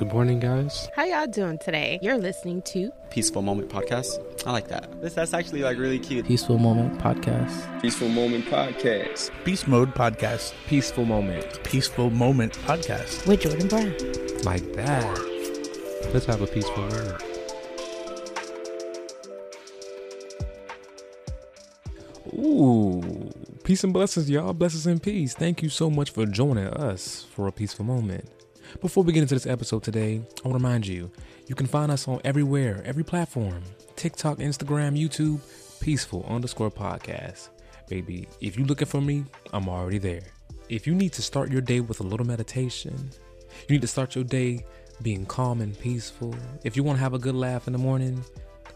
Good morning, guys. How y'all doing today? You're listening to Peaceful Moment Podcast. I like that. This that's actually like really cute. Peaceful Moment Podcast. Peaceful Moment Podcast. Peace Mode Podcast. Peaceful Moment. Peaceful Moment Podcast. with Jordan Brown. Like that. Let's have a peaceful moment. Ooh, peace and blessings, y'all. Blessings and peace. Thank you so much for joining us for a peaceful moment. Before we get into this episode today, I want to remind you you can find us on everywhere, every platform TikTok, Instagram, YouTube, peaceful underscore podcast. Baby, if you're looking for me, I'm already there. If you need to start your day with a little meditation, you need to start your day being calm and peaceful. If you want to have a good laugh in the morning,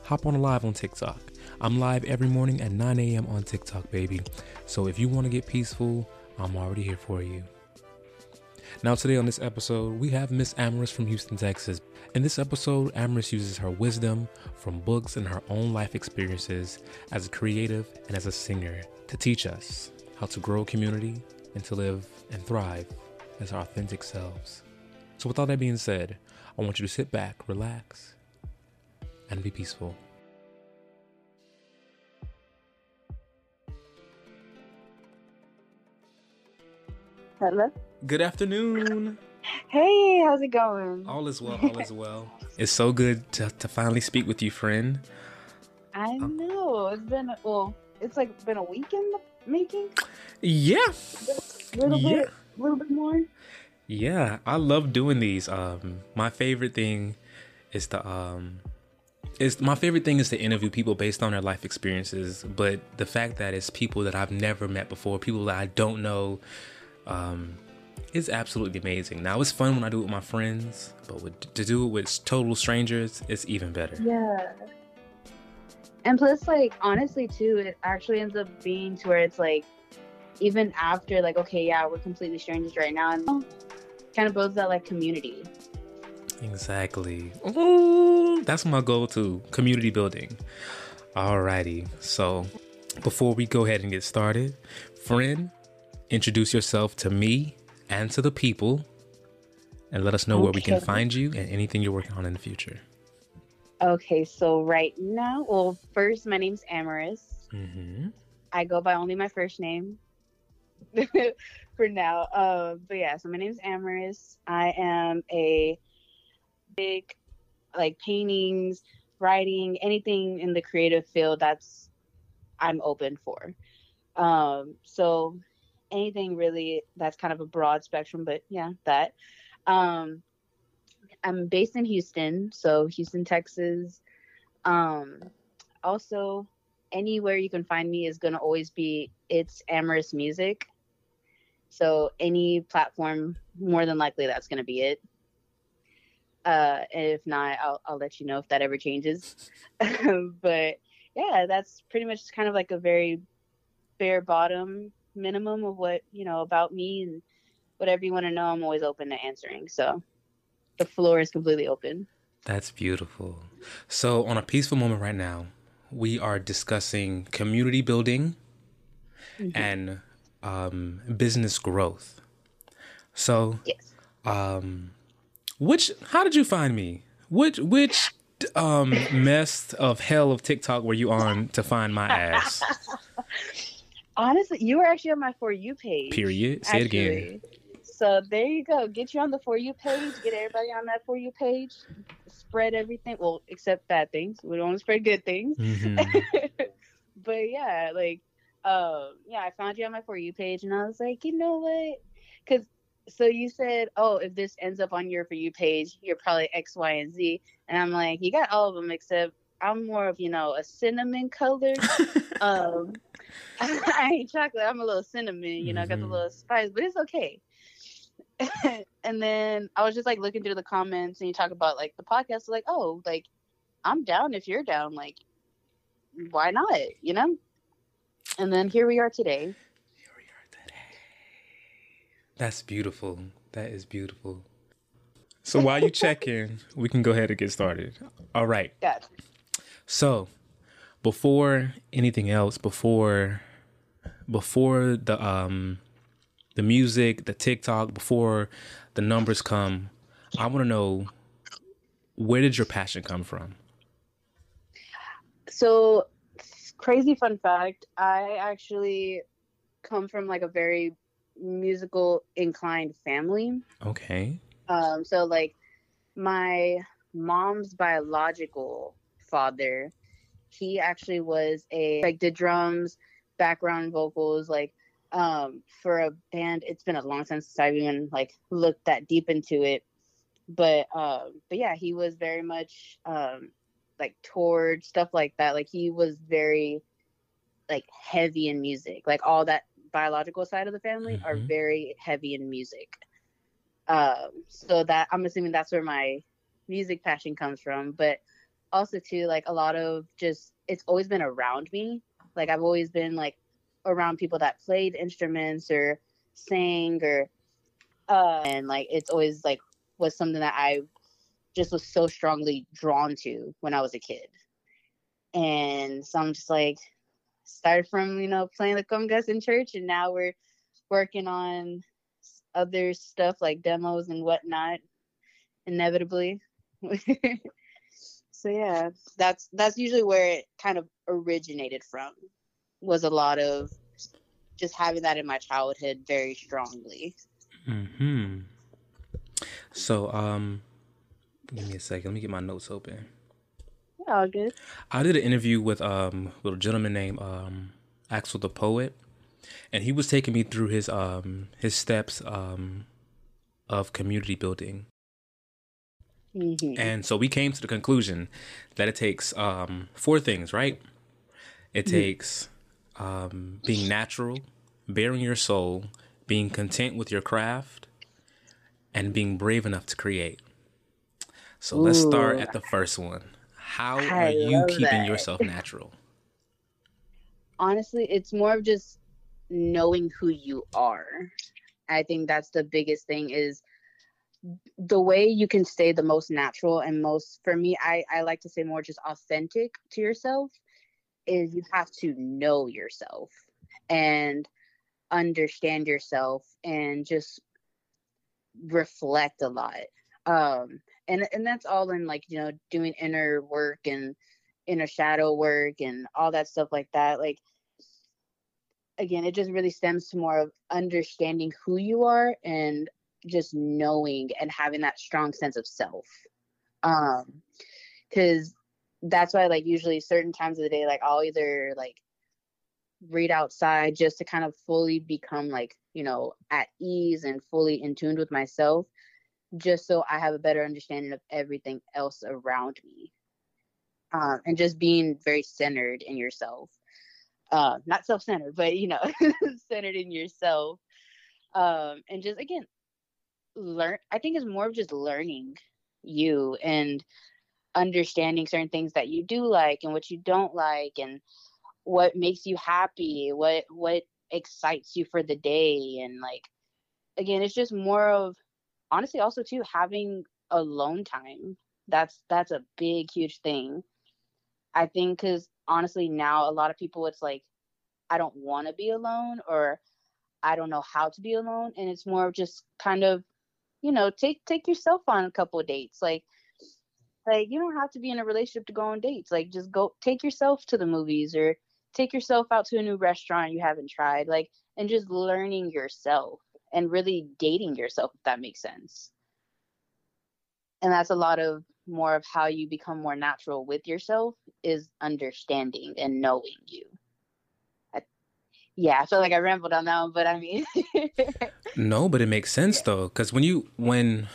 hop on live on TikTok. I'm live every morning at 9 a.m. on TikTok, baby. So if you want to get peaceful, I'm already here for you. Now, today on this episode, we have Miss Amaris from Houston, Texas. In this episode, Amaris uses her wisdom from books and her own life experiences as a creative and as a singer to teach us how to grow community and to live and thrive as our authentic selves. So, with all that being said, I want you to sit back, relax, and be peaceful. Hello. Good afternoon. Hey, how's it going? All is well, all is well. It's so good to, to finally speak with you, friend. I know it's been well. It's like been a week in the making. Yeah. A little Yeah. bit, a little bit more. Yeah, I love doing these. Um, my favorite thing is to um, is my favorite thing is to interview people based on their life experiences. But the fact that it's people that I've never met before, people that I don't know, um, is absolutely amazing. Now it's fun when I do it with my friends, but with, to do it with total strangers, it's even better. Yeah. And plus, like honestly, too, it actually ends up being to where it's like, even after like, okay, yeah, we're completely strangers right now, and kind of builds that like community. Exactly. Ooh, that's my goal too. Community building. Alrighty. So before we go ahead and get started, friend, introduce yourself to me and to the people and let us know where we can find you and anything you're working on in the future. Okay, so right now, well, first, my name's Amaris. Mm-hmm. I go by only my first name for now. Uh, but yeah, so my name's Amaris. I am a big, like paintings, writing, anything in the creative field that's I'm open for. Um, so anything really that's kind of a broad spectrum, but yeah, that. Um, I'm based in Houston, so Houston, Texas. Um, also, anywhere you can find me is going to always be it's Amaris Music. So any platform, more than likely, that's going to be it. Uh, if not, I'll I'll let you know if that ever changes. but yeah, that's pretty much kind of like a very bare bottom minimum of what you know about me and whatever you want to know. I'm always open to answering. So the floor is completely open. That's beautiful. So, on a peaceful moment right now, we are discussing community building and um, business growth. So, Yes. um, which how did you find me? Which which um mess of hell of TikTok were you on to find my ass? Honestly, you were actually on my for you page. Period. Say it again. So there you go. Get you on the for you page. Get everybody on that for you page. Spread everything. Well, except bad things. We don't want to spread good things. Mhm. but yeah, like, um, yeah, I found you on my for you page, and I was like, you know what? Because so you said, oh, if this ends up on your for you page, you're probably X, Y, and Z, and I'm like, you got all of them except I'm more of you know a cinnamon color. um, I ain't chocolate. I'm a little cinnamon. You know, got the Mhm. little spice, but it's okay. and then I was just like looking through the comments and you talk about like the podcast like, oh, like I'm down if you're down, like why not? You know? And then here we are today. Here we are today. That's beautiful. That is beautiful. So while you check in, we can go ahead and get started. All right. Gotcha. So, before anything else, before before the um the music, the TikTok, before the numbers come, I want to know where did your passion come from? So, crazy fun fact I actually come from like a very musical inclined family. Okay. Um, so, like, my mom's biological father, he actually was a, like, did drums, background vocals, like, um, for a band. It's been a long time since I've even like looked that deep into it. But um, but yeah, he was very much um like toured stuff like that. Like he was very like heavy in music. Like all that biological side of the family are Mhm. very heavy in music. Um, so that I'm assuming that's where my music passion comes from. But also too, like a lot of just it's always been around me. Like I've always been like around people that played instruments or sang or uh and like it's always like was something that I just was so strongly drawn to when I was a kid. And so I'm just like started from, you know, playing the congas in church and now we're working on other stuff like demos and whatnot inevitably. so yeah, that's that's usually where it kind of originated from was a lot of just having that in my childhood very strongly. Hmm. So, um, give me a second. Let me get my notes open. Yeah, all good. I did an interview with um with a gentleman named um Axel the poet, and he was taking me through his um his steps um of community building. Mhm. And so we came to the conclusion that it takes um, four things, right? It takes um, being natural, bearing your soul, being content with your craft, and being brave enough to create. So let's start at the first one. How I are you keeping that. yourself natural? honestly, it's more of just knowing who you are. I think that's the biggest thing is the way you can stay the most natural and most for me I, I like to say more just authentic to yourself is you have to know yourself and understand yourself and just reflect a lot. Um and and that's all in like you know doing inner work and inner shadow work and all that stuff like that. Like again it just really stems to more of understanding who you are and just knowing and having that strong sense of self. Um because that's why like usually certain times of the day like i'll either like read outside just to kind of fully become like you know at ease and fully in tune with myself just so i have a better understanding of everything else around me. Um, and just being very centered in yourself. Uh, not self-centered but you know centered in yourself. Um, and just again learn i think it's more of just learning you and understanding certain things that you do like and what you don't like and what makes you happy what what excites you for the day and like again it's just more of honestly also too having alone time. That's that's a big huge thing. I think because honestly now a lot of people it's like i don't want to be alone or i don't know how to be alone and it's more of just kind of you know take take yourself on a couple of dates like like you don't have to be in a relationship to go on dates like just go take yourself to the movies or take yourself out to a new restaurant you haven't tried like and just learning yourself and really dating yourself if that makes sense. And that's a lot of more of how you become more natural with yourself is understanding and knowing you yeah i feel like i rambled on that one but i mean No, but it makes sense though, because when you when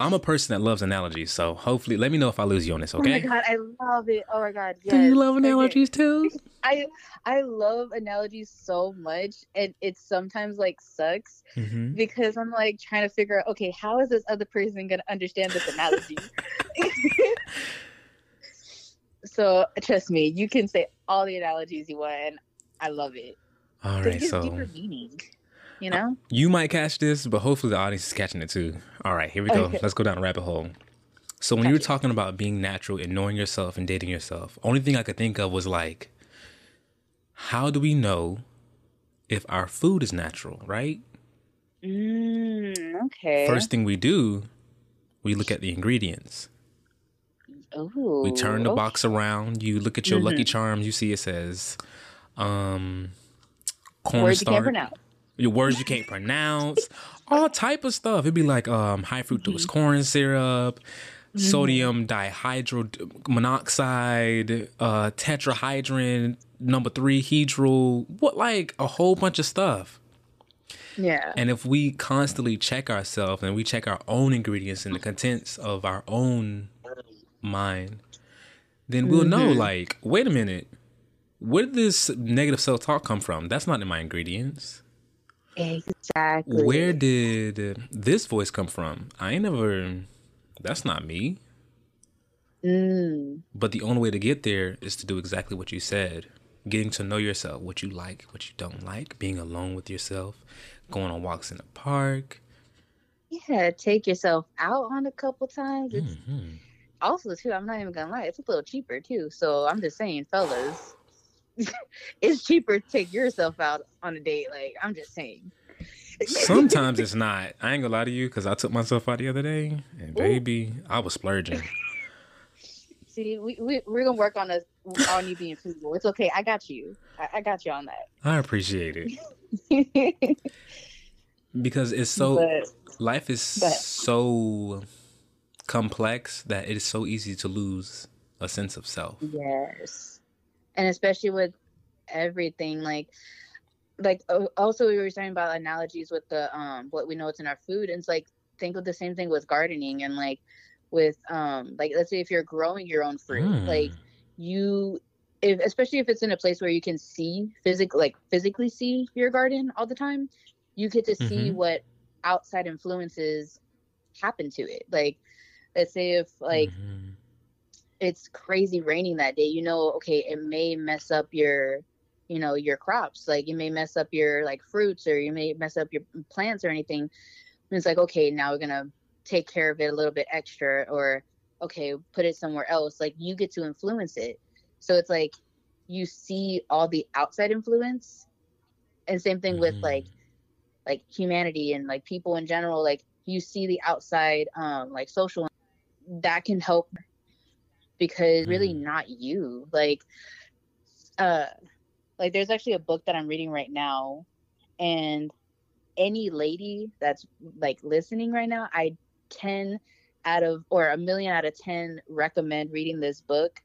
I'm a person that loves analogies, so hopefully, let me know if I lose you on this. Okay? Oh my god, I love it. Oh my god, yes. Do you love analogies too? I I love analogies so much, and it sometimes like sucks hmm because I'm like trying to figure out, okay, how is this other person gonna understand this analogy? so trust me, you can say all the analogies you want, and I love it. All right, so deeper meaning, you know? you might catch this, but hopefully the audience is catching it too. All right, here we go. Okay. Let's go down a rabbit hole. So when you were talking about being natural and knowing yourself and dating yourself, only thing I could think of was like, how do we know if our food is natural, right? Mm, okay. First thing we do, we look at the ingredients. Ooh, We turn the okay. box around. You look at your Lucky Mhm. Charms. You see it says, um, corn Words you can't pronounce. Your words you can't pronounce. All type of stuff. It'd be like um, high fructose corn syrup, sodium dihydro monoxide, uh, tetrahydrin, number three hedral. What like a whole bunch of stuff. Yeah. And if we constantly check ourselves and we check our own ingredients and the contents of our own mind, then we'll know Mhm. like, wait a minute, where did this negative self talk come from? That's not in my ingredients. Exactly. Where did this voice come from? I ain't never, that's not me. Mm, But the only way to get there is to do exactly what you said getting to know yourself, what you like, what you don't like, being alone with yourself, going on walks in the park. yeah, take yourself out on a couple times. It's Mhm. also too. I'm not even gonna lie, it's a little cheaper too. So I'm just saying, fellas, it's cheaper to take yourself out on a date. Like I'm just saying. Sometimes it's not. I ain't gonna lie to you because I took myself out the other day and baby, I was splurging. See, we, we we're gonna work on us on you being frugal. It's okay. I got you. I, I got you on that. I appreciate it because it's so but life is but- so complex that it is so easy to lose a sense of self. yes, and especially with everything like like uh, also we were talking about analogies with the um what we know it's in our food and it's like think of the same thing with gardening and like with um like let's say if you're growing your own fruit Mm. like you if especially if it's in a place where you can see physically like physically see your garden all the time you get to see Mhm. what outside influences happen to it like let's say if like Mhm. It's crazy raining that day you know okay it may mess up your you know your crops like you may mess up your like fruits or you may mess up your plants or anything. And it's like okay now we're gonna take care of it a little bit extra or okay put it somewhere else. Like you get to influence it. So it's like you see all the outside influence and same thing with Mhm. like like humanity and like people in general like you see the outside um like social that can help because really Mm. not you. Like uh like there's actually a book that i'm reading right now and any lady that's like listening right now i 10 out of or a million out of 10 recommend reading this book.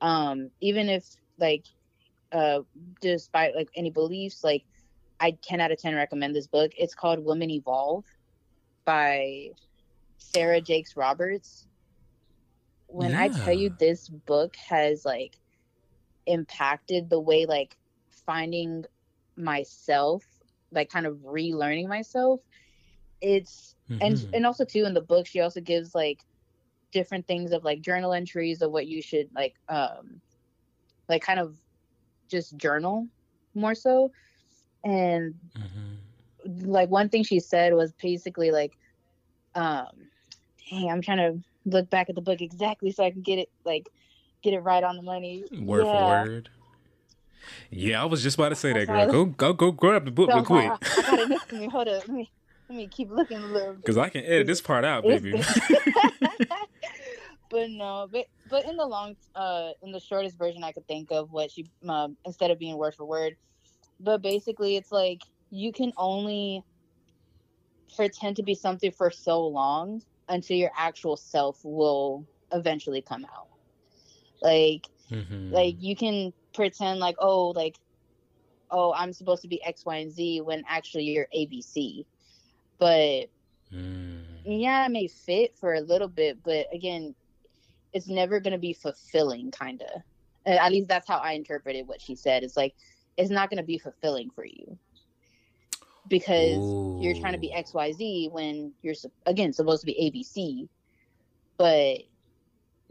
Um even if like uh despite like any beliefs like i 10 out of 10 recommend this book. It's called women evolve by sarah jakes roberts when i tell you this book has like impacted the way like finding myself like kind of relearning myself it's and Mhm. and also too in the book she also gives like different things of like journal entries of what you should like um like kind of just journal more so and Mhm. like one thing she said was basically like um dang i'm trying to look back at the book exactly so i can get it like get it right on the money Word Yeah. for word. Yeah, I was just about to say that, girl. Go, go, go, grab the book real quick. I, I got it next to me hold up let me let me keep looking a little Because I can edit this part out, baby. but no, but but in the long, uh, in the shortest version I could think of, what she um, instead of being word for word, but basically it's like you can only pretend to be something for so long until your actual self will eventually come out. Like Mhm. like you can pretend like oh like oh I'm supposed to be X Y and Z when actually you're ABC, but Mm. yeah, it may fit for a little bit, but again, it's never going to be fulfilling, kind of. At least that's how I interpreted what she said. It's like, it's not going to be fulfilling for you because Ooh. you're trying to be XYZ when you're, again, supposed to be ABC. But,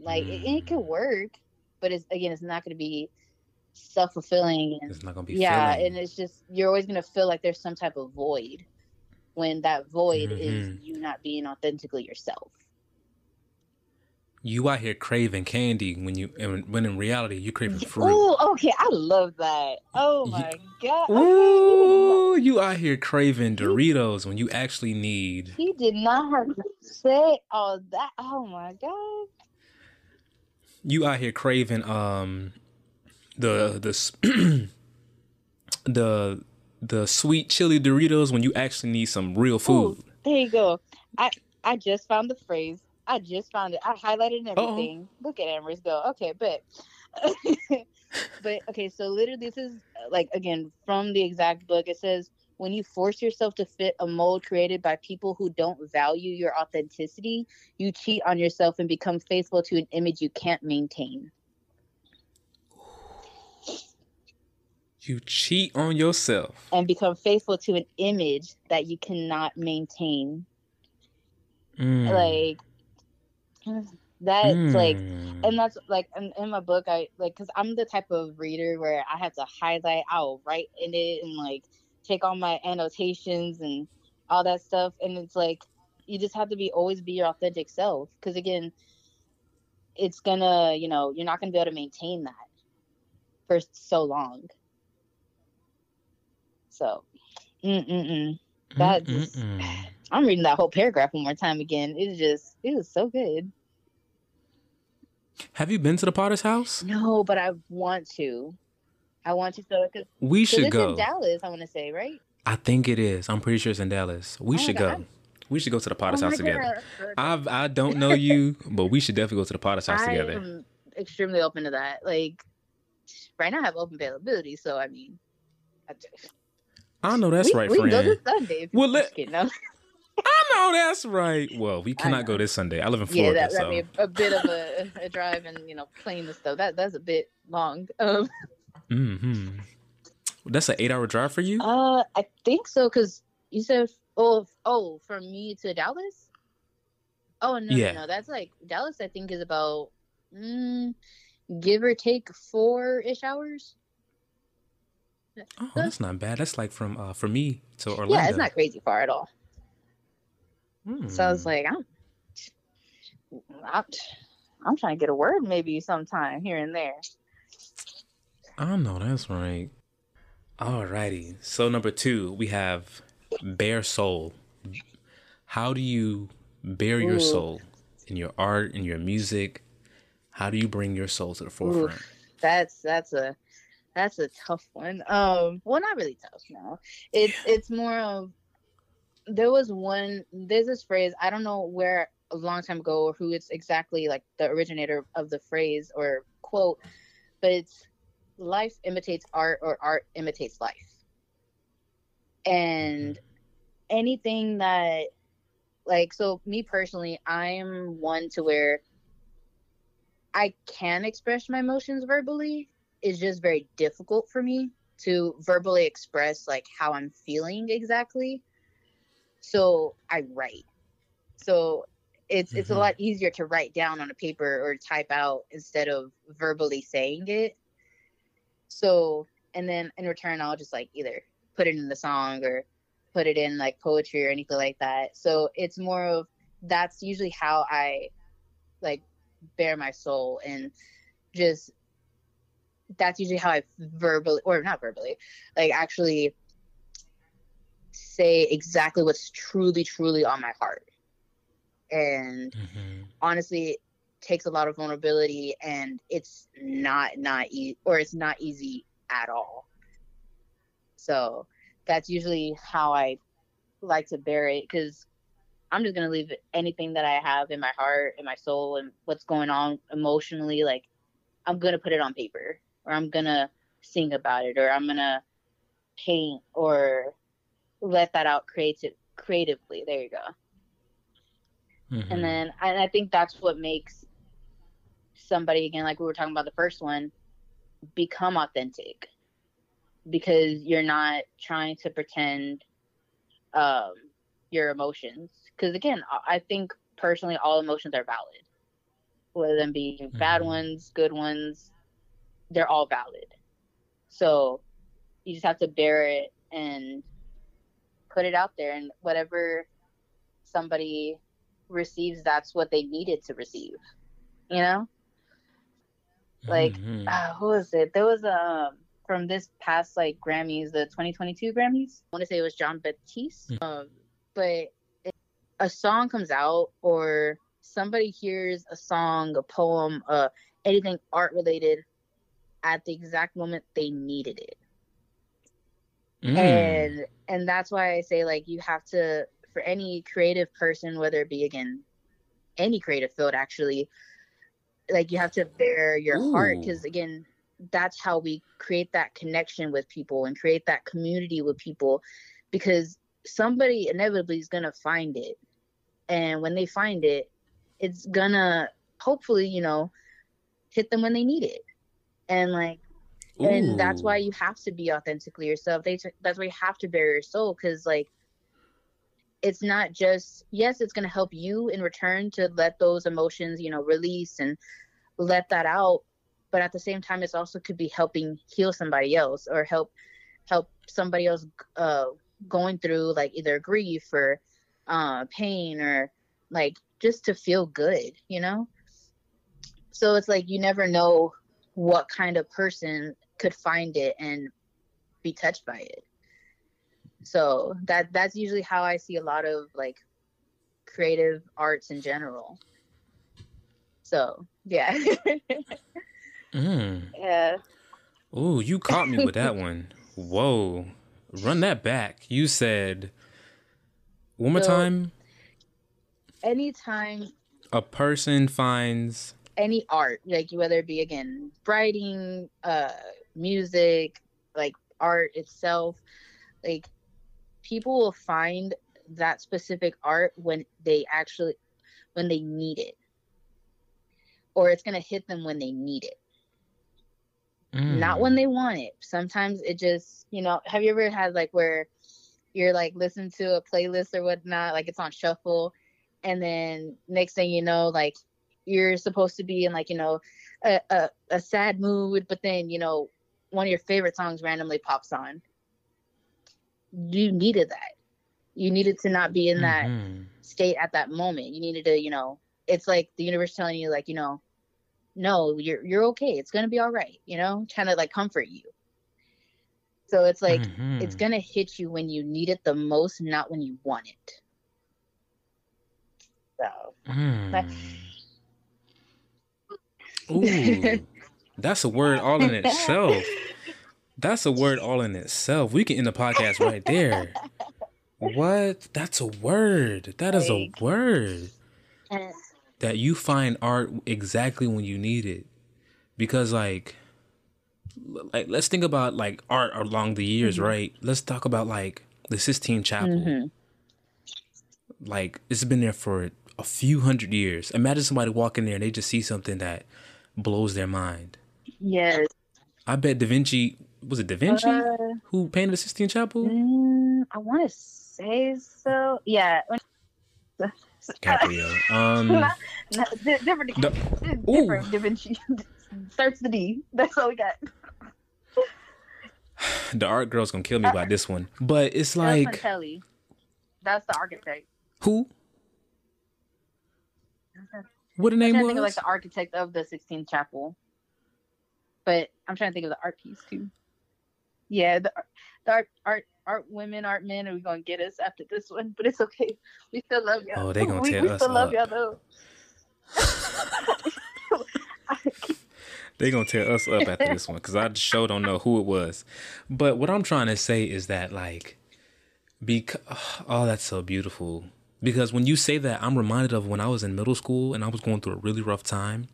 like, mm. it, it could work, but it's, again, it's not going to be self fulfilling. It's not going to be Yeah, filling. and it's just, you're always going to feel like there's some type of void when that void mm-hmm. is you not being authentically yourself. You out here craving candy when you when in reality you craving fruit. Oh, okay, I love that. Oh my you, god. Ooh, you out here craving Doritos when you actually need. He did not have to say all that. Oh my god. You out here craving um the the the the sweet chili Doritos when you actually need some real food. Ooh, there you go. I I just found the phrase. I just found it. I highlighted and everything. Uh-oh. Look at Amaris go. Okay, but but okay, so literally this is like again from the exact book. It says when you force yourself to fit a mold created by people who don't value your authenticity, you cheat on yourself and become faithful to an image you can't maintain. You cheat on yourself and become faithful to an image that you cannot maintain. Mm. Like that's mm. like, and that's like in, in my book. I like because I'm the type of reader where I have to highlight. I'll write in it and like take all my annotations and all that stuff. And it's like you just have to be always be your authentic self because again, it's gonna you know you're not gonna be able to maintain that for so long. So, mm-mm-mm. That just, I'm reading that whole paragraph one more time again. It's just, it was so good. Have you been to the Potter's house? No, but I want to. I want to. So, cause, we should it's go. in Dallas, I want to say, right? I think it is. I'm pretty sure it's in Dallas. We oh should go. We should go to the oh Potter's oh house together. I I don't know you, but we should definitely go to the Potter's house I together. I'm extremely open to that. Like right now, I have open availability, so I mean, I just, I know that's we, right, we friend. Sunday well, let, I know that's right. Well, we cannot go this Sunday. I live in Florida. Yeah, that, so. be a, a, bit of a, a, drive and you know plane and stuff. That that's a bit long. Um, hmm That's an eight-hour drive for you? Uh, I think so. Cause you said, oh, oh, from me to Dallas. Oh no, yeah. no, no, that's like Dallas. I think is about mm, give or take four ish hours. Oh, that's not bad. That's like from uh for me to Orlando. Yeah, it's not crazy far at all. Hmm. So I was like, I'm, I'm, I'm trying to get a word maybe sometime here and there. I know that's right. Alrighty. So number two, we have bare soul. How do you bare your Ooh. soul in your art, in your music? How do you bring your soul to the forefront? Ooh, that's that's a that's a tough one. Um, well, not really tough. No, it's it's more of there was one. There's this phrase. I don't know where a long time ago or who it's exactly like the originator of the phrase or quote, but it's life imitates art or art imitates life. And mm-hmm. anything that like so me personally, I'm one to where I can express my emotions verbally it's just very difficult for me to verbally express like how I'm feeling exactly. So I write. So it's mm-hmm. it's a mm-hmm. lot easier to write down on a paper or type out instead of verbally saying it. So and then in return I'll just like either put it in the song or put it in like poetry or anything like that. So it's more of that's usually how I like bare my soul and just that's usually how I verbally or not verbally, like actually say exactly what's truly, truly on my heart. And mm-hmm. honestly, it takes a lot of vulnerability and it's not not easy or it's not easy at all. So that's usually how I like to bear it because I'm just gonna leave anything that I have in my heart, in my soul, and what's going on emotionally. Like I'm gonna put it on paper or I'm gonna sing about it, or I'm gonna paint or let that out creative creatively. There you go. Mhm. and then and I think that's what makes somebody again, like we were talking about the first one, become authentic because you're not trying to pretend um, your emotions. Because again, I- think personally, all emotions are valid, whether them be bad Mhm. ones, good ones, they're all valid. So you just have to bear it and put it out there, and whatever somebody receives, that's what they needed to receive. You know, like Mhm. uh, who was it? There was um from this past like Grammys, the 2022 Grammys. I want to say it was Jon Batiste. Mm. Um, but it, a song comes out or somebody hears a song, a poem, uh, anything art related at the exact moment they needed it Mm. and and that's why i say like you have to for any creative person whether it be again any creative field actually like you have to bear your heart because again that's how we create that connection with people and create that community with people because somebody inevitably is gonna find it. And when they find it it's gonna hopefully you know hit them when they need it. And like and that's why you have to be authentically yourself. They that's why you have to bear your soul because like it's not just yes it's going to help you in return to let those emotions you know release and let that out but at the same time it's also could be helping heal somebody else or help help somebody else uh going through like either grief or uh pain or like just to feel good you know? So it's like you never know what kind of person could find it and be touched by it so that that's usually how i see a lot of like creative arts in general so yeah Mm. yeah Ooh, you caught me with that one. Whoa. Run that back. You said one more So- time. anytime A person finds any art like whether it be again writing uh music like art itself like people will find that specific art when they actually when they need it. Or it's going to hit them when they need it. Not Mm. when they want it. Sometimes it just you know have you ever had like where you're like listening to a playlist or whatnot like it's on shuffle and then next thing you know like you're supposed to be in like you know a, a, a sad mood but then you know one of your favorite songs randomly pops on. You needed that. You needed to not be in that Mhm. state at that moment. You needed to you know it's like the universe telling you like you know no you're you're okay. It's gonna be all right you know trying to like comfort you. So it's like it's Mhm. gonna hit you when you need it the most not when you want it. So Mm. Ooh, that's a word all in itself. That's a word all in itself. We can end the podcast right there. What? That's a word. That is a word that you find art exactly when you need it. Because like like let's think about like art along the years, Mm-hmm. right? Let's talk about like the Sistine Chapel. Mhm. Like it's been there for a few hundred years. Imagine somebody walking there and they just see something that blows their mind. Yes I bet Da Vinci was it Da Vinci Uh, who painted the Sistine Chapel? mm, i want to say so yeah DiCaprio. Um, Not- not- di- different di- different Da Vinci. starts the d that's all we got the art girl's gonna kill me about this one, but it's like that's the architect who? What the name was? think of like the architect of the Sistine Chapel. But I'm trying to think of the art piece too. Yeah, the, the art, art, art women, art men are we gonna get us after this one, but it's okay. We still love y'all. Oh, they gonna we, tear we us still love up. y'all though. they gonna tear us up after this one because I sure don't know who it was. But what I'm trying to say is that like, because oh, that's so beautiful. Because when you say that, I'm reminded of when I was in middle school and I was going through a really rough time.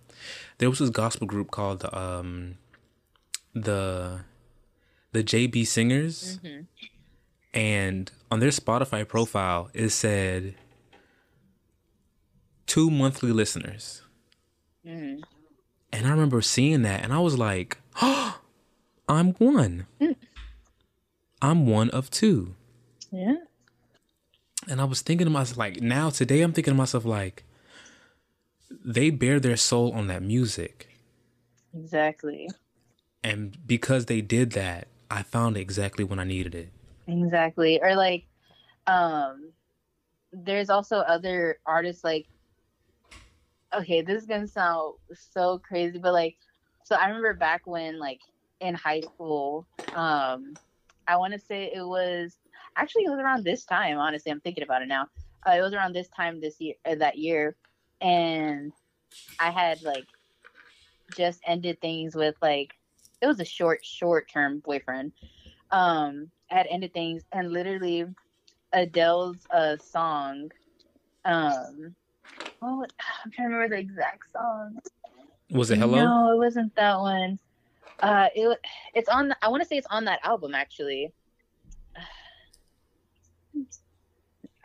There was this gospel group called um, the the JB Singers, and on their Spotify profile it said two monthly listeners. Mhm. And I remember seeing that and I was like, oh, I'm one. I'm one of two. Yeah. And I was thinking to myself, like, now today I'm thinking to myself, like, they bear their soul on that music. Exactly. And because they did that, I found exactly when I needed it. Exactly. Or like um there's also other artists like okay, this is gonna sound so crazy, but like so I remember back when like in high school, um I wanna say it was actually it was around this time, honestly, I'm thinking about it now. Uh, it was around this time this year uh, that year and I had like just ended things with like it was a short short term boyfriend. Um I had ended things and literally Adele's uh song um oh I'm trying to remember the exact song. Was it Hello? no it wasn't that one. Uh it it's on I want to say it's on that album actually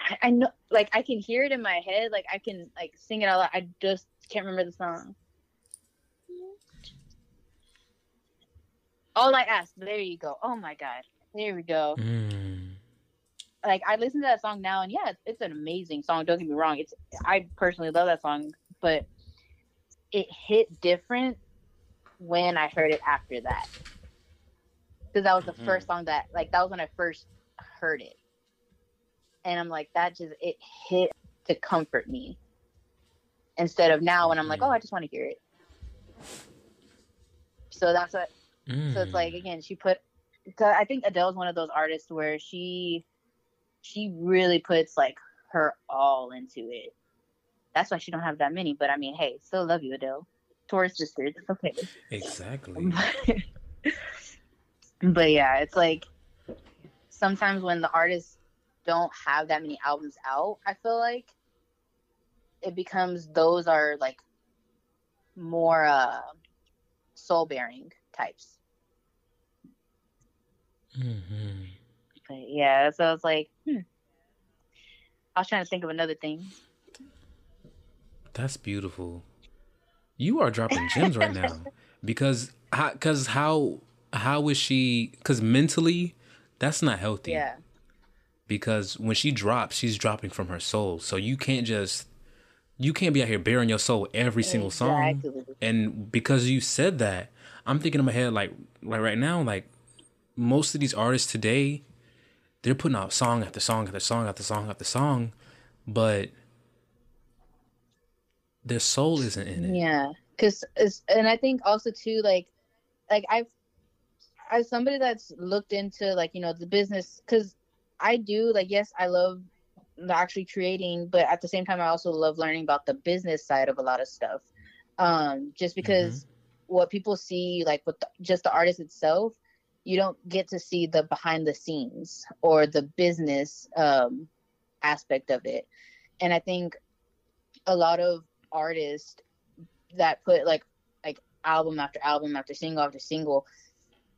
I, I know like I can hear it in my head like I can like sing it out loud. I just can't remember the song. All I ask there you go. Oh my god. There we go. Mm. like I listen to that song now, and yeah, it's, it's an amazing song. Don't get me wrong; it's I personally love that song, but it hit different when I heard it after that, because that was the Mhm. first song that like that was when I first heard it, and I'm like that just it hit to comfort me instead of now when I'm like, oh, I just want to hear it. So that's what Mm. so it's like again, she put I think Adele's one of those artists where she, she really puts like her all into it. That's why she don't have that many. But I mean, hey, still love you, Adele. Taurus sisters, it's okay. Exactly. but yeah, it's like sometimes when the artists don't have that many albums out, I feel like it becomes those are like more uh soul bearing types. hmm But yeah, so I was like, hmm. I was trying to think of another thing. That's beautiful. You are dropping gems right now because how, cause how how is she? Because mentally, that's not healthy. Yeah. Because when she drops, she's dropping from her soul. So you can't just you can't be out here bearing your soul every single song. And because you said that, I'm thinking in my head like like right now, like most of these artists today, they're putting out song after song after song after song after song, but their soul isn't in it. Yeah, because and I think also too like like I've as somebody that's looked into like you know the business because I do like yes I love actually creating but at the same time I also love learning about the business side of a lot of stuff. Um just because what people see like with the, just the artist itself you don't get to see the behind the scenes or the business um aspect of it. And I think a lot of artists that put like like album after album after single after single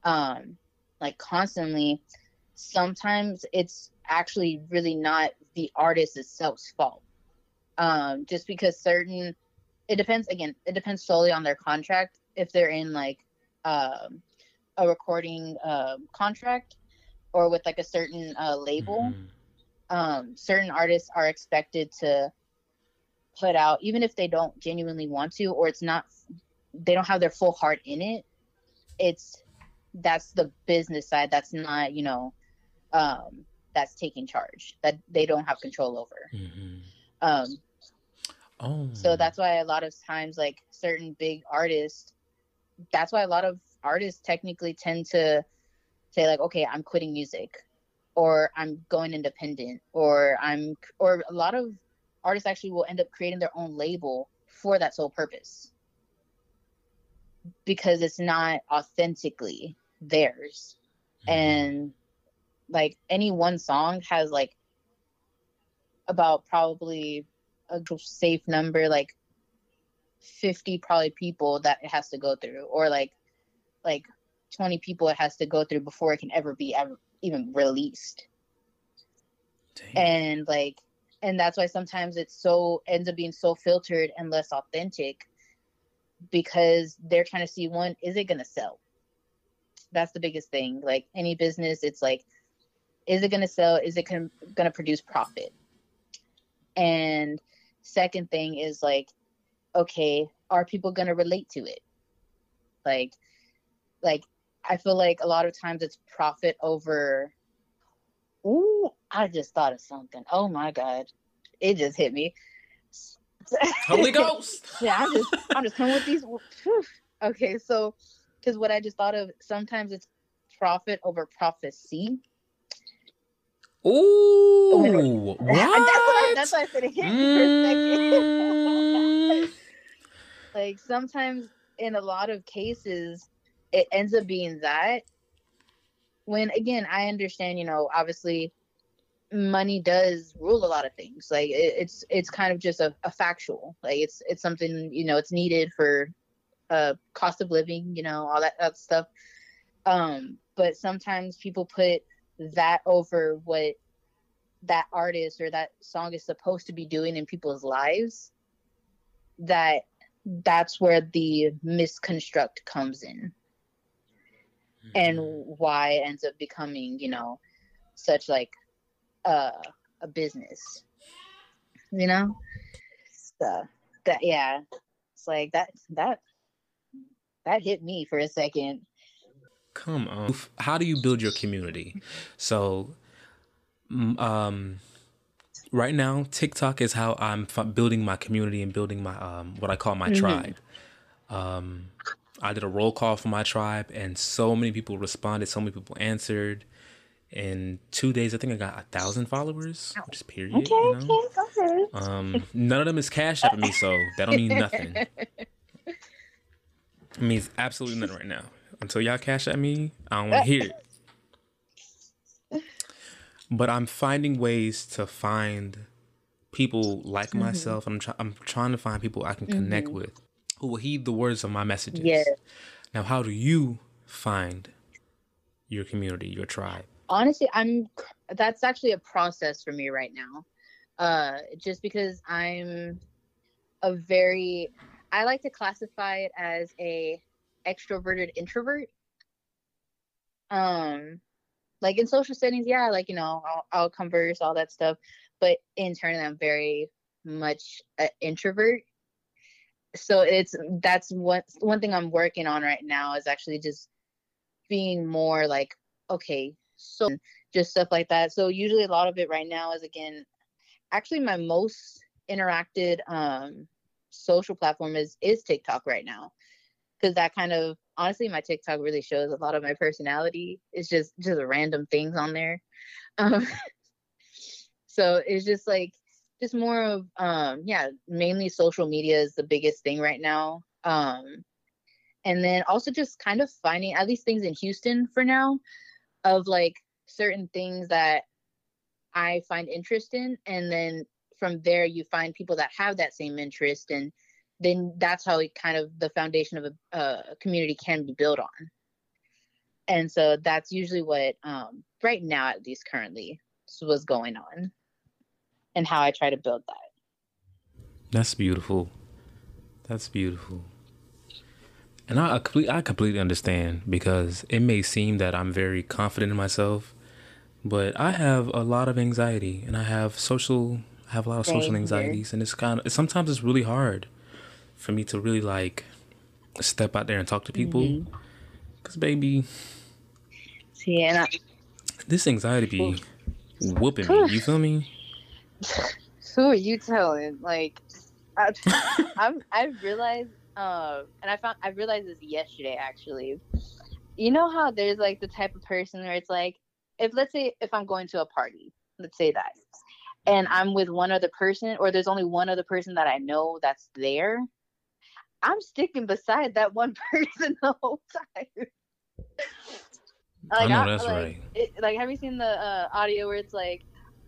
um like constantly sometimes it's actually really not the artist itself's fault. Um just because certain it depends again it depends solely on their contract. If they're in like um a recording uh, contract or with like a certain uh, label Mhm. um, certain artists are expected to put out even if they don't genuinely want to or it's not they don't have their full heart in it it's that's the business side. That's not you know um that's taking charge that they don't have control over Mhm. um Oh, so that's why a lot of times like certain big artists that's why a lot of artists technically tend to say like okay i'm quitting music or i'm going independent or i'm or a lot of artists actually will end up creating their own label for that sole purpose because it's not authentically theirs Mhm. and like any one song has like about probably a safe number like 50 probably people that it has to go through or like like 20 people it has to go through before it can ever be ever even released. Dang. and like and that's why sometimes it's so ends up being so filtered and less authentic because they're trying to see one is it going to sell? That's the biggest thing. Like any business it's like is it going to sell is it going to produce profit and second thing is like okay are people going to relate to it like like i feel like a lot of times it's profit over Ooh, I just thought of something. Oh my god, it just hit me. Holy Ghost. yeah, I'm just I'm just coming with these. Whew. Okay, so because what I just thought of, sometimes it's profit over prophecy. Ooh, what? That's, why, that's I said it hit me for a second. Mm. like sometimes, in a lot of cases, it ends up being that. When again, I understand, you know, obviously money does rule a lot of things like it, it's it's kind of just a, a, factual like it's it's something you know it's needed for uh cost of living you know all that, that stuff um but sometimes people put that over what that artist or that song is supposed to be doing in people's lives that that's where the misconstruct comes in mm-hmm. and why it ends up becoming you know such like uh, a business. You know, so that yeah, it's like that that that hit me for a second. Come on, how do you build your community? So, um, right now TikTok is how I'm building my community and building my um what I call my mm-hmm. tribe. Um, I did a roll call for my tribe, and so many people responded. So many people answered in two days, I think I got a thousand followers, which is period. Okay, you know? okay, okay. Um, none of them is cash apping me, so that don't mean nothing. it means absolutely nothing right now. Until y'all cash at me, I don't want to hear it. But I'm finding ways to find people like mm-hmm. myself. I'm try- I'm trying to find people I can connect mm-hmm. with who will heed the words of my messages. Yeah. Now, how do you find your community, your tribe? honestly i'm that's actually a process for me right now uh just because i'm a very i like to classify it as a extroverted introvert. Um like in social settings yeah like you know i'll, I'll converse all that stuff. But internally i'm very much an introvert. So it's that's what one thing i'm working on right now is actually just being more like okay so just stuff like that. So usually a lot of it right now is again, actually my most interacted um, social platform is is TikTok right now, because that kind of honestly my TikTok really shows a lot of my personality. It's just just random things on there. Um, so it's just like just more of um yeah mainly social media is the biggest thing right now um and then also just kind of finding at least things in houston for now of like certain things that I find interest in, and then from there you find people that have that same interest, and then that's how it kind of the foundation of a, a community can be built on. And so that's usually what um, right now, at least currently, was going on, and how I try to build that. That's beautiful. That's beautiful. And I, I completely understand because it may seem that I'm very confident in myself, but I have a lot of anxiety and I have social I have a lot of social anxieties and it's kind of sometimes it's really hard for me to really like step out there and talk to people mm-hmm. cuz baby see and I, this anxiety be whooping me, you feel me? Who are you telling? Like I, I'm I realized uh, and I found I realized this yesterday actually. You know how there's like the type of person where it's like if let's say if I'm going to a party, let's say that, and I'm with one other person, or there's only one other person that I know that's there, I'm sticking beside that one person the whole time. like, I know I, that's like, right. It, like, have you seen the uh, audio where it's like,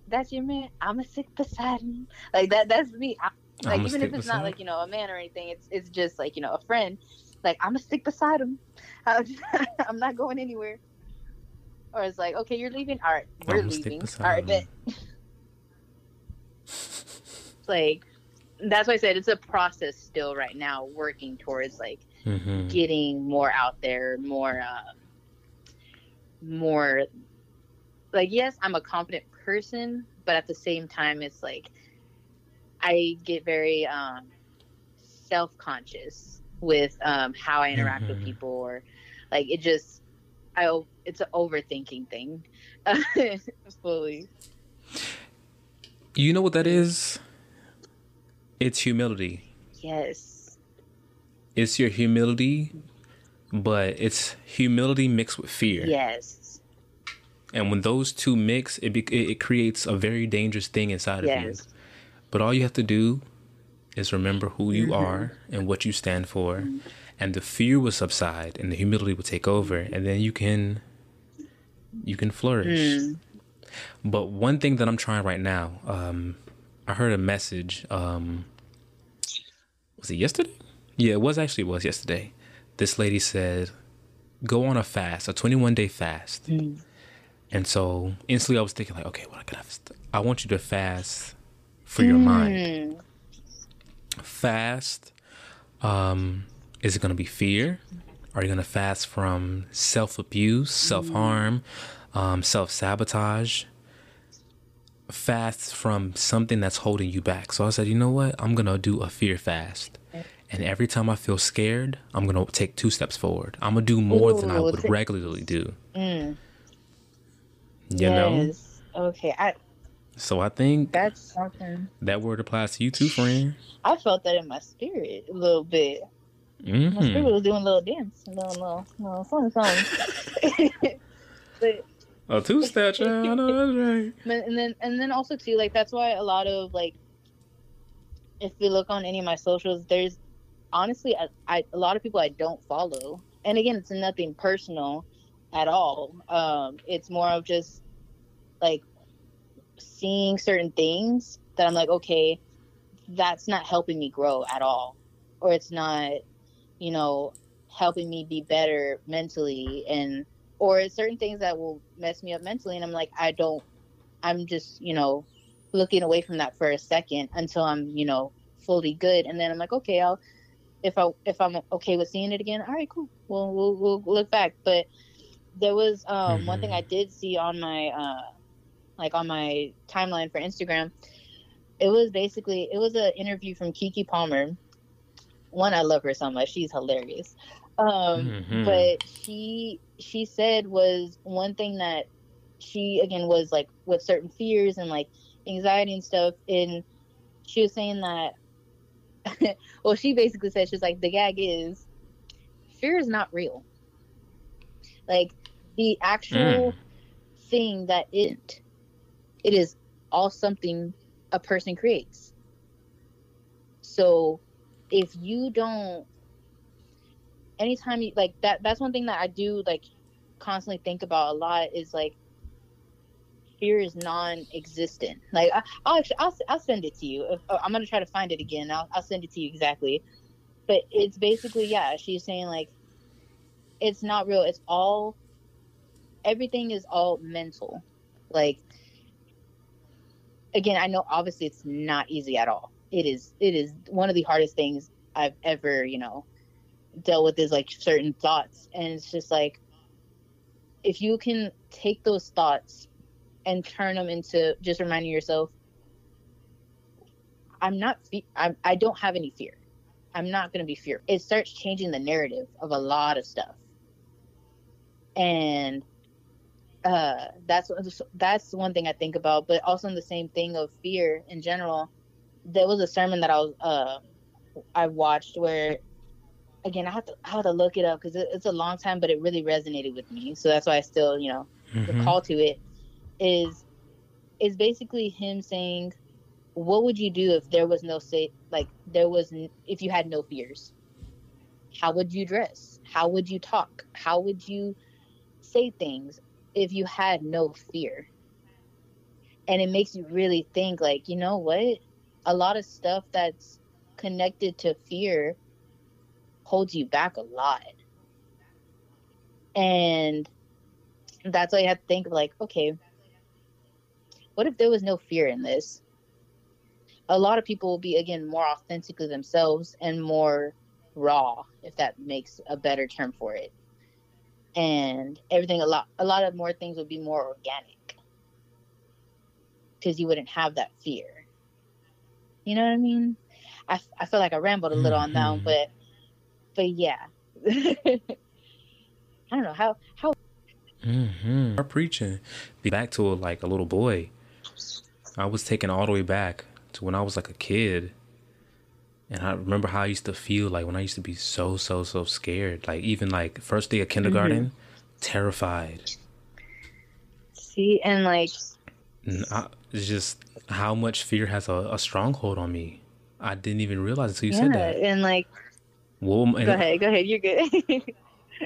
"That's your man. I'ma stick beside him." Like that. That's me. I, like even if it's not like you know a man or anything, it's it's just like you know a friend. Like I'm gonna stick beside him. I'm not going anywhere. Or it's like, okay, you're leaving. All right, we're leaving. All right, bet. like that's why I said it's a process still right now, working towards like Mm-hmm. getting more out there, more, um, more. Like yes, I'm a confident person, but at the same time, it's like I get very um, self conscious with um, how I interact with Mhm. people, or like it just, I it's an overthinking thing, fully. You know what that is? It's humility. Yes. It's your humility, but it's humility mixed with fear. Yes. And when those two mix, it, be, it creates a very dangerous thing inside of you. Yes. But all you have to do is remember who you mm-hmm. are and what you stand for, mm-hmm. and the fear will subside and the humility will take over, and then you can you can flourish. Mm. But one thing that I'm trying right now, um, I heard a message. Um, was it yesterday? Yeah, it was actually it was yesterday. This lady said, "Go on a fast, a 21 day fast." And so instantly, I was thinking like, okay, what can I? St- I want you to fast for your mind. Fast. Um, is it going to be fear? Are you going to fast from self abuse, self harm, um, self sabotage? Fast from something that's holding you back. So I said, you know what? I'm going to do a fear fast. And every time I feel scared, I'm going to take two steps forward. I'm going to do more than I would regularly do. Mm. You know? Okay. I So I think that's something. that word applies to you too, friend. I felt that in my spirit a little bit. My spirit hmm was doing a little dance, a little, little, little something, something. but, A two step, child. Right. and then, and then also too, like that's why a lot of like, if you look on any of my socials, there's honestly, I, I a lot of people I don't follow, and again, it's nothing personal at all. Um, it's more of just like seeing certain things that I'm like, okay, that's not helping me grow at all, or it's not, you know, helping me be better mentally, and or certain things that will mess me up mentally, and I'm like, I don't, I'm just, you know, looking away from that for a second until I'm, you know, fully good, and then I'm like, okay, I'll. If I if I'm okay with seeing it again, all right, cool. We'll we'll, we'll look back. But there was um, one thing I did see on my uh, like on my timeline for Instagram. It was basically it was an interview from Keke Palmer. One, I love her so much; she's hilarious. Um, Mhm. But she she said was one thing that she again was like with certain fears and like anxiety and stuff, and she was saying that. well, she basically said she's like the gag is fear is not real. Like the actual thing that isn't. It is all something a person creates. So if you don't anytime you like that that's one thing that I do like constantly think about a lot is like fear is non-existent. Like I, I'll actually I'll, I'll send it to you. If, uh, I'm gonna try to find it again. I'll I'll send it to you exactly. But it's basically yeah. She's saying like it's not real. It's all everything is all mental. Like again, I know obviously it's not easy at all. It is it is one of the hardest things I've ever you know dealt with is like certain thoughts, and it's just like if you can take those thoughts and turn them into just reminding yourself i'm not I'm, i don't have any fear. I'm not going to be fearful it starts changing the narrative of a lot of stuff. And uh that's that's one thing i think about but also in the same thing of fear in general. There was a sermon that i was uh i watched where again i have to i have to look it up because it, it's a long time but it really resonated with me. So that's why i still you know the Mhm. call to it is is basically him saying what would you do if there was no say like there was n- if you had no fears? How would you dress? How would you talk? How would you say things if you had no fear? And it makes you really think like you know what? A lot of stuff that's connected to fear holds you back a lot and that's why you have to think of like okay what if there was no fear in this a lot of people will be again more authentically themselves and more raw, if that makes a better term for it. And everything a lot a lot of more things would be more organic because you wouldn't have that fear. You know what I mean? I, I feel like I rambled a little on that one, Mhm. but but yeah. I don't know how how Mm-hmm. preaching. Be back to like a little boy. I was taken all the way back to when I was like a kid. And I remember how I used to feel like when I used to be so, so, so scared. Like even like first day of kindergarten, terrified. see and like I, it's just how much fear has a, a stronghold on me. I didn't even realize until you yeah said that. and like Well, go ahead go ahead you're good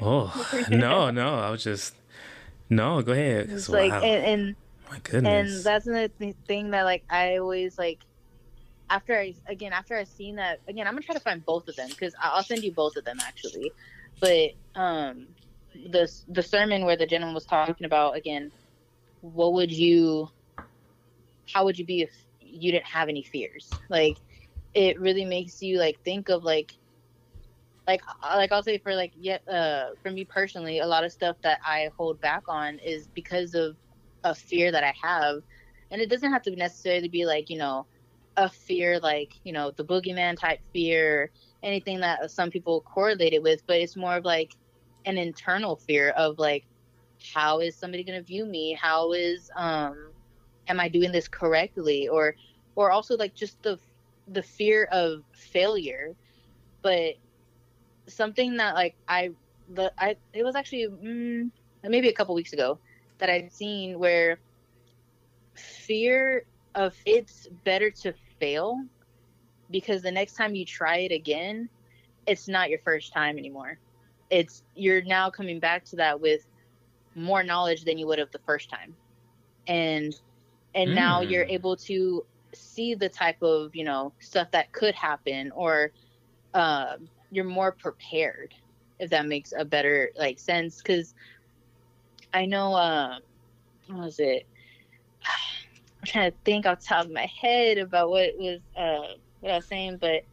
Oh no, no, I was just no. Go ahead. it's like wow. and, and my goodness. and that's another th- thing that like i always like after i again after i seen that again i'm gonna try to find both of them because i'll send you both of them actually but um the the sermon where the gentleman was talking about again what would you how would you be if you didn't have any fears like it really makes you like think of like like uh, like I'll say for like yeah uh for me personally a lot of stuff that I hold back on is because of a fear that I have. And it doesn't have to necessarily be like you know a fear like you know the boogeyman type fear anything that some people correlate it with but it's more of like an internal fear of like how is somebody going to view me? How is um am I doing this correctly? Or or also like just the the fear of failure. But something that like I the I it was actually mm, maybe a couple weeks ago that I'd seen where fear of it's better to fail because the next time you try it again it's not your first time anymore it's you're now coming back to that with more knowledge than you would have the first time and and now you're Mm. able to see the type of you know stuff that could happen or um you're more prepared if that makes a better like sense because i know uh what was it? I'm trying to think off top of my head about what was uh what i was saying but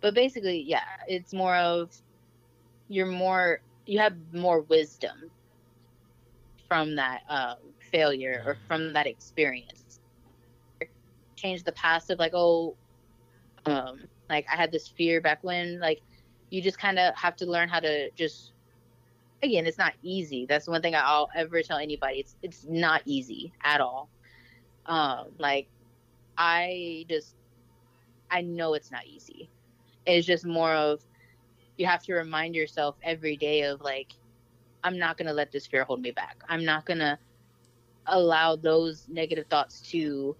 but basically yeah it's more of you're more you have more wisdom from that um, failure or from that experience. Change the past of like oh um like i had this fear back when like you just kind of have to learn how to just again it's not easy. That's one thing i'll ever tell anybody. It's it's not easy at all. Um like i just i know it's not easy. It's just more of you have to remind yourself every day of like i'm not going to let this fear hold me back. I'm not going to allow those negative thoughts to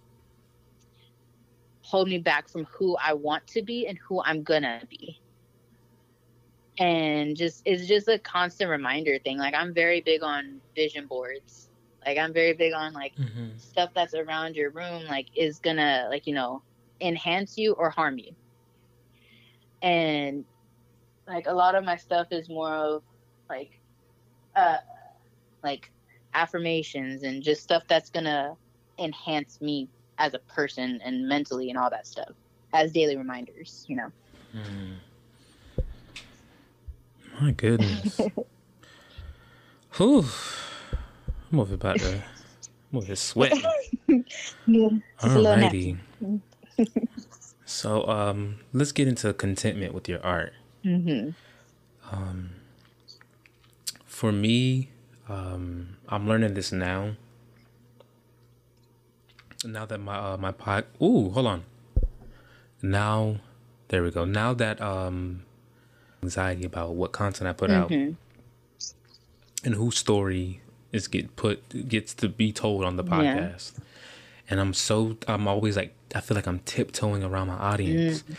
hold me back from who i want to be and who i'm going to be and just it's just a constant reminder thing like i'm very big on vision boards like i'm very big on like Mhm. stuff that's around your room like is gonna like you know enhance you or harm you and like a lot of my stuff is more of like uh like affirmations and just stuff that's gonna enhance me as a person and mentally and all that stuff as daily reminders you know Mm. My goodness. Whew. I'm over about to. I'm over sweating. yeah Alrighty. so um, let's get into contentment with your art. hmm Um, for me, um, I'm learning this now. Now that my uh, my pod, ooh, hold on. Now, there we go. Now that um, anxiety about what content I put out Mhm. and whose story is get put gets to be told on the Yeah. podcast. And I'm so I'm always like I feel like I'm tiptoeing around my audience, Mm.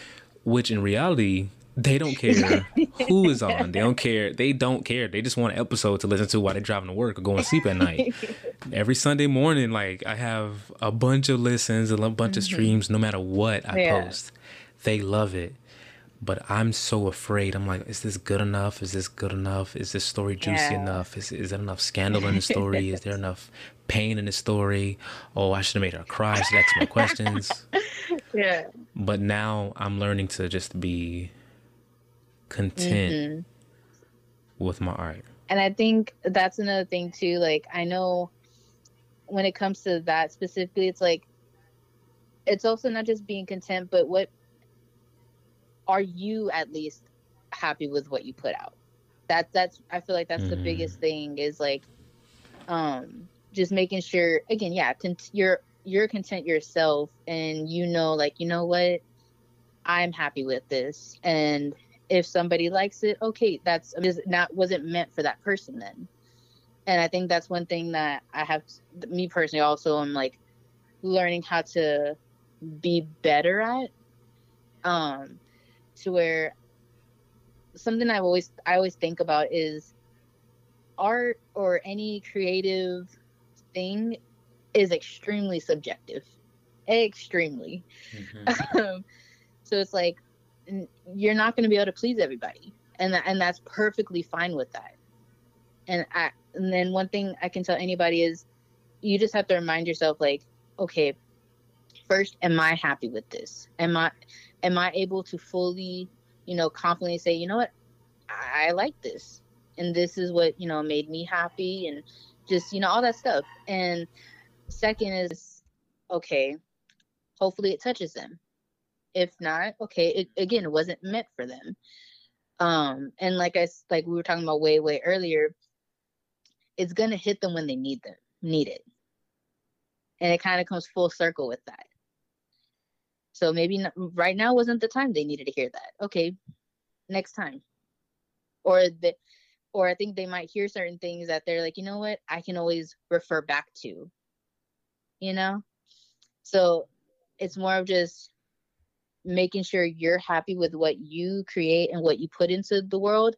which in reality they don't care who is on. They don't care. They don't care. They just want an episode to listen to while they're driving to work or going to sleep at night. Every Sunday morning, like I have a bunch of listens and a bunch of streams, no matter what I Mm-hmm. Yeah. post. They love it. But I'm so afraid. I'm like, is this good enough? Is this good enough? Is this story juicy Yeah. enough? Is is there enough scandal in the story? is there enough pain in the story? Oh, I should have made her cry. I should ask more questions. Yeah. But now I'm learning to just be content Mhm. with my art. And I think that's another thing too. Like I know when it comes to that specifically, it's like it's also not just being content, but what are you at least happy with what you put out? That that's I feel like that's the Mhm. biggest thing is like um just making sure again, yeah, you're you're content yourself and you know like you know what I'm happy with this and if somebody likes it, okay, that's not wasn't meant for that person then. And I think that's one thing that I have me personally also am like learning how to be better at. Um to where something I've always I always think about is art or any creative thing is extremely subjective. Extremely. Um, so it's like you're not going to be able to please everybody, and tha- and that's perfectly fine with that. And I and then one thing I can tell anybody is, you just have to remind yourself like, okay, first, am I happy with this? Am I am I able to fully, you know, confidently say, you know what, I, I like this, and this is what you know made me happy, and just you know all that stuff. And second is, okay, hopefully it touches them. If not okay it, again it wasn't meant for them. Um and like i like we were talking about way way earlier it's gonna hit them when they need them need it. And it kind of comes full circle with that so maybe not, right now wasn't the time they needed to hear that. Okay next time. Or the or i think they might hear certain things that they're like you know what? I can always refer back to you know? So it's more of just making sure you're happy with what you create and what you put into the world.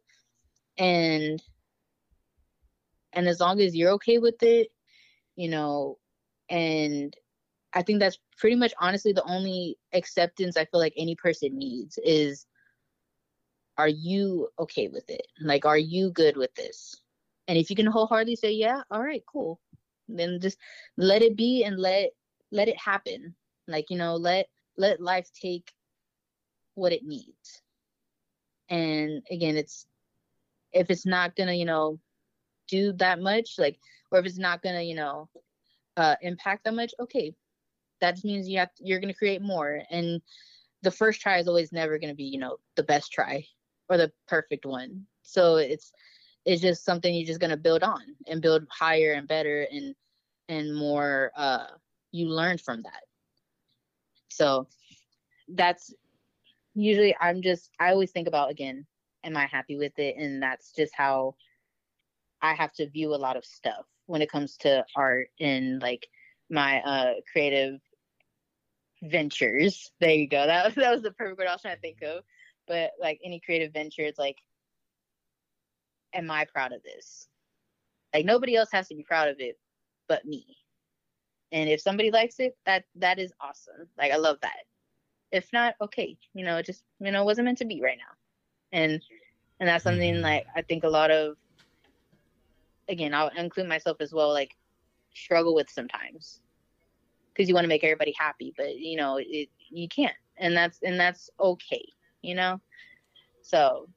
And and as long as you're okay with it you know and i think that's pretty much honestly the only acceptance i feel like any person needs is are you okay with it? Like are you good with this? And if you can wholeheartedly say yeah all right cool then just let it be and let let it happen. Like you know let let life take what it needs. And again it's if it's not gonna you know do that much like or if it's not gonna you know uh impact that much okay that just means you have you're gonna create more. And the first try is always never gonna be you know the best try or the perfect one. So it's it's just something you're just gonna build on and build higher and better and and more uh you learn from that. So that's usually I'm just I always think about again, am I happy with it? And that's just how I have to view a lot of stuff when it comes to art and like my uh creative ventures. There you go. That was that was the perfect word I was trying to think of. But like any creative venture, it's like, am I proud of this? Like nobody else has to be proud of it but me. And if somebody likes it, that that is awesome. Like I love that if not okay you know it just you know wasn't meant to be right now and and that's something Mhm. like i think a lot of again i'll include myself as well like struggle with sometimes because you want to make everybody happy but you know it you can't and that's and that's okay you know so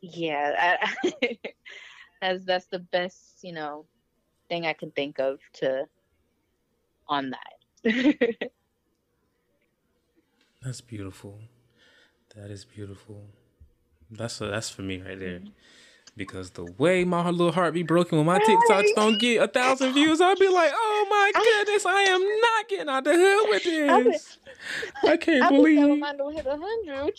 yeah I, that's that's the best you know thing i can think of to on that That's beautiful. That is beautiful. That's that's for me right there. Mm-hmm. Because the way my little heart be broken when my TikToks don't get a thousand views, I'll be like, oh my goodness, I am not getting out the hood with been- this. I can't I been telling believe. mine to hit a hundred.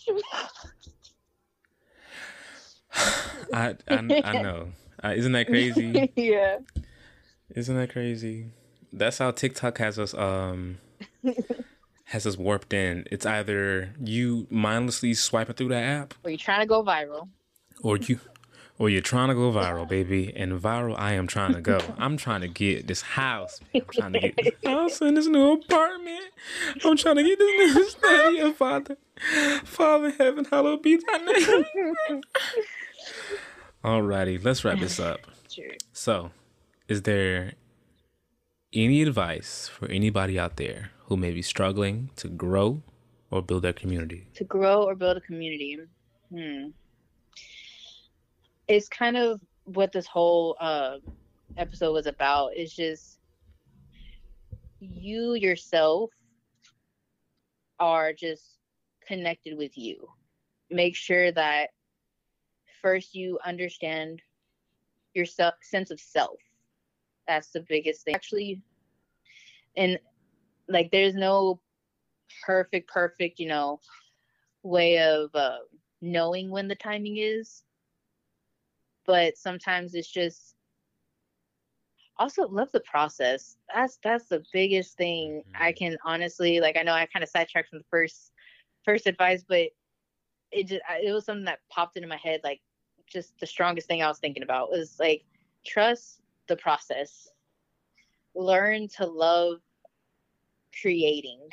I, I I know. Uh, isn't that crazy? yeah. Isn't that crazy? That's how TikTok has us um has us warped in. It's either you mindlessly swiping through that app Or you trying to go viral. or you Well, you're trying to go viral, baby, and viral. I am trying to go. I'm trying to get this house. I'm trying to get this house and this new apartment. I'm trying to get this new studio, Father. Father in heaven, hallowed be thy name. Alrighty, let's wrap this up. Sure. So, is there any advice for anybody out there who may be struggling to grow or build their community? To grow or build a community. Hmm. It's kind of what this whole uh, episode was about. It's just you yourself are just connected with you. Make sure that first you understand your self, sense of self. That's the biggest thing. Actually, and like there's no perfect, perfect, you know, way of uh, knowing when the timing is. But sometimes it's just also love the process. That's that's the biggest thing I mm-hmm. can honestly like. I know I kind of sidetracked from the first first advice, but it just it was something that popped into my head like just the strongest thing I was thinking about was like trust the process. Learn to love creating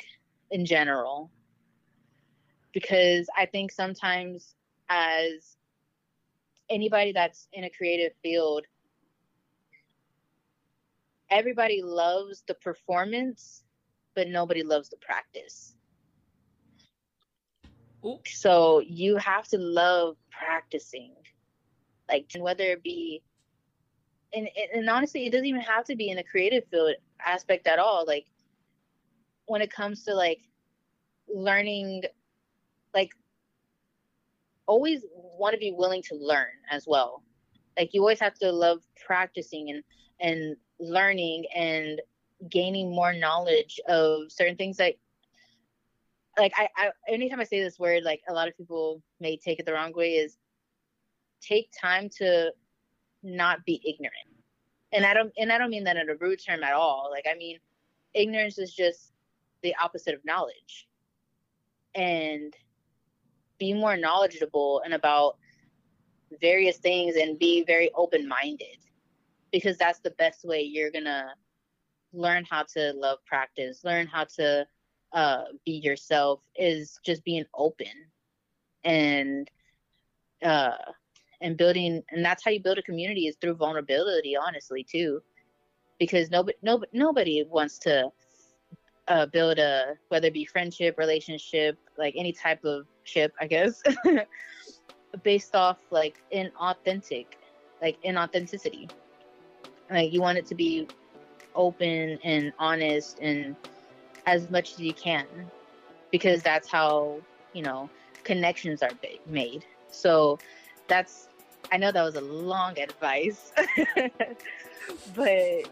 in general. Because I think sometimes as anybody that's in a creative field, everybody loves the performance, but nobody loves the practice. So you have to love practicing. Like whether it be and, and honestly it doesn't even have to be in a creative field aspect at all. Like when it comes to like learning like always want to be willing to learn as well like you always have to love practicing and and learning and gaining more knowledge of certain things that like I, I anytime i say this word like a lot of people may take it the wrong way is take time to not be ignorant. And I don't and I don't mean that in a rude term at all. Like I mean ignorance is just the opposite of knowledge. And be more knowledgeable and about various things and be very open-minded because that's the best way you're to learn how to love practice, learn how to uh, be yourself is just being open and uh, and building and that's how you build a community is through vulnerability honestly too because nobody nobody nobody wants to uh, build a whether it be friendship relationship like any type of ship i guess. Based off like inauthentic like inauthenticity. Like you want it to be open and honest and as much as you can because that's how you know connections are made. So that's I know that was a long advice, but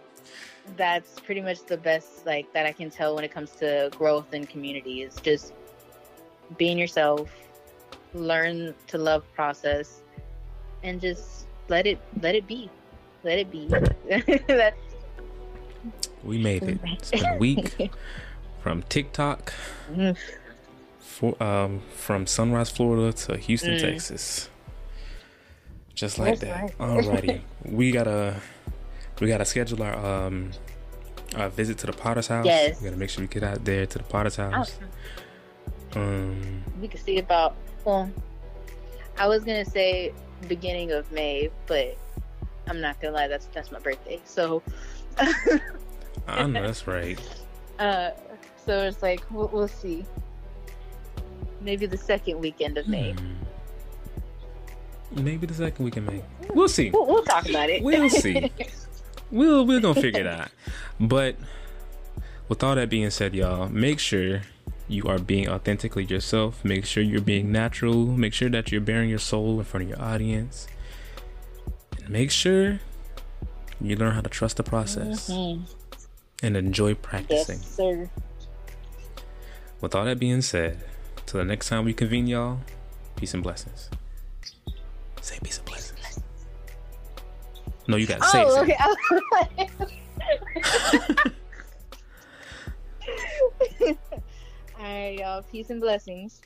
that's pretty much the best like that I can tell when it comes to growth and community is just being yourself, learn to love process, and just let it let it be, let it be. we made it. It's been a week from TikTok, mm. for, um, from Sunrise, Florida to Houston, mm. Texas. Just like That's that. Right. Alrighty. we gotta we gotta schedule our um our visit to the Potter's house. Yes. We gotta make sure we get out there to the Potter's house. Oh. Um we can see about well I was gonna say beginning of May, but I'm not gonna lie, that's that's my birthday. So I know that's right. Uh so it's like we'll, we'll see. Maybe the second weekend of May. Hmm. Maybe the second we can make. We'll see. We'll, we'll talk about it. We'll see. we'll we're gonna figure it out. But with all that being said, y'all, make sure you are being authentically yourself. Make sure you're being natural. Make sure that you're bearing your soul in front of your audience. And make sure you learn how to trust the process mm-hmm. and enjoy practicing. Yes, sir. With all that being said, till the next time we convene, y'all, peace and blessings. Say peace and blessings. No, you gotta say oh, it. Okay. All y'all. Peace and blessings.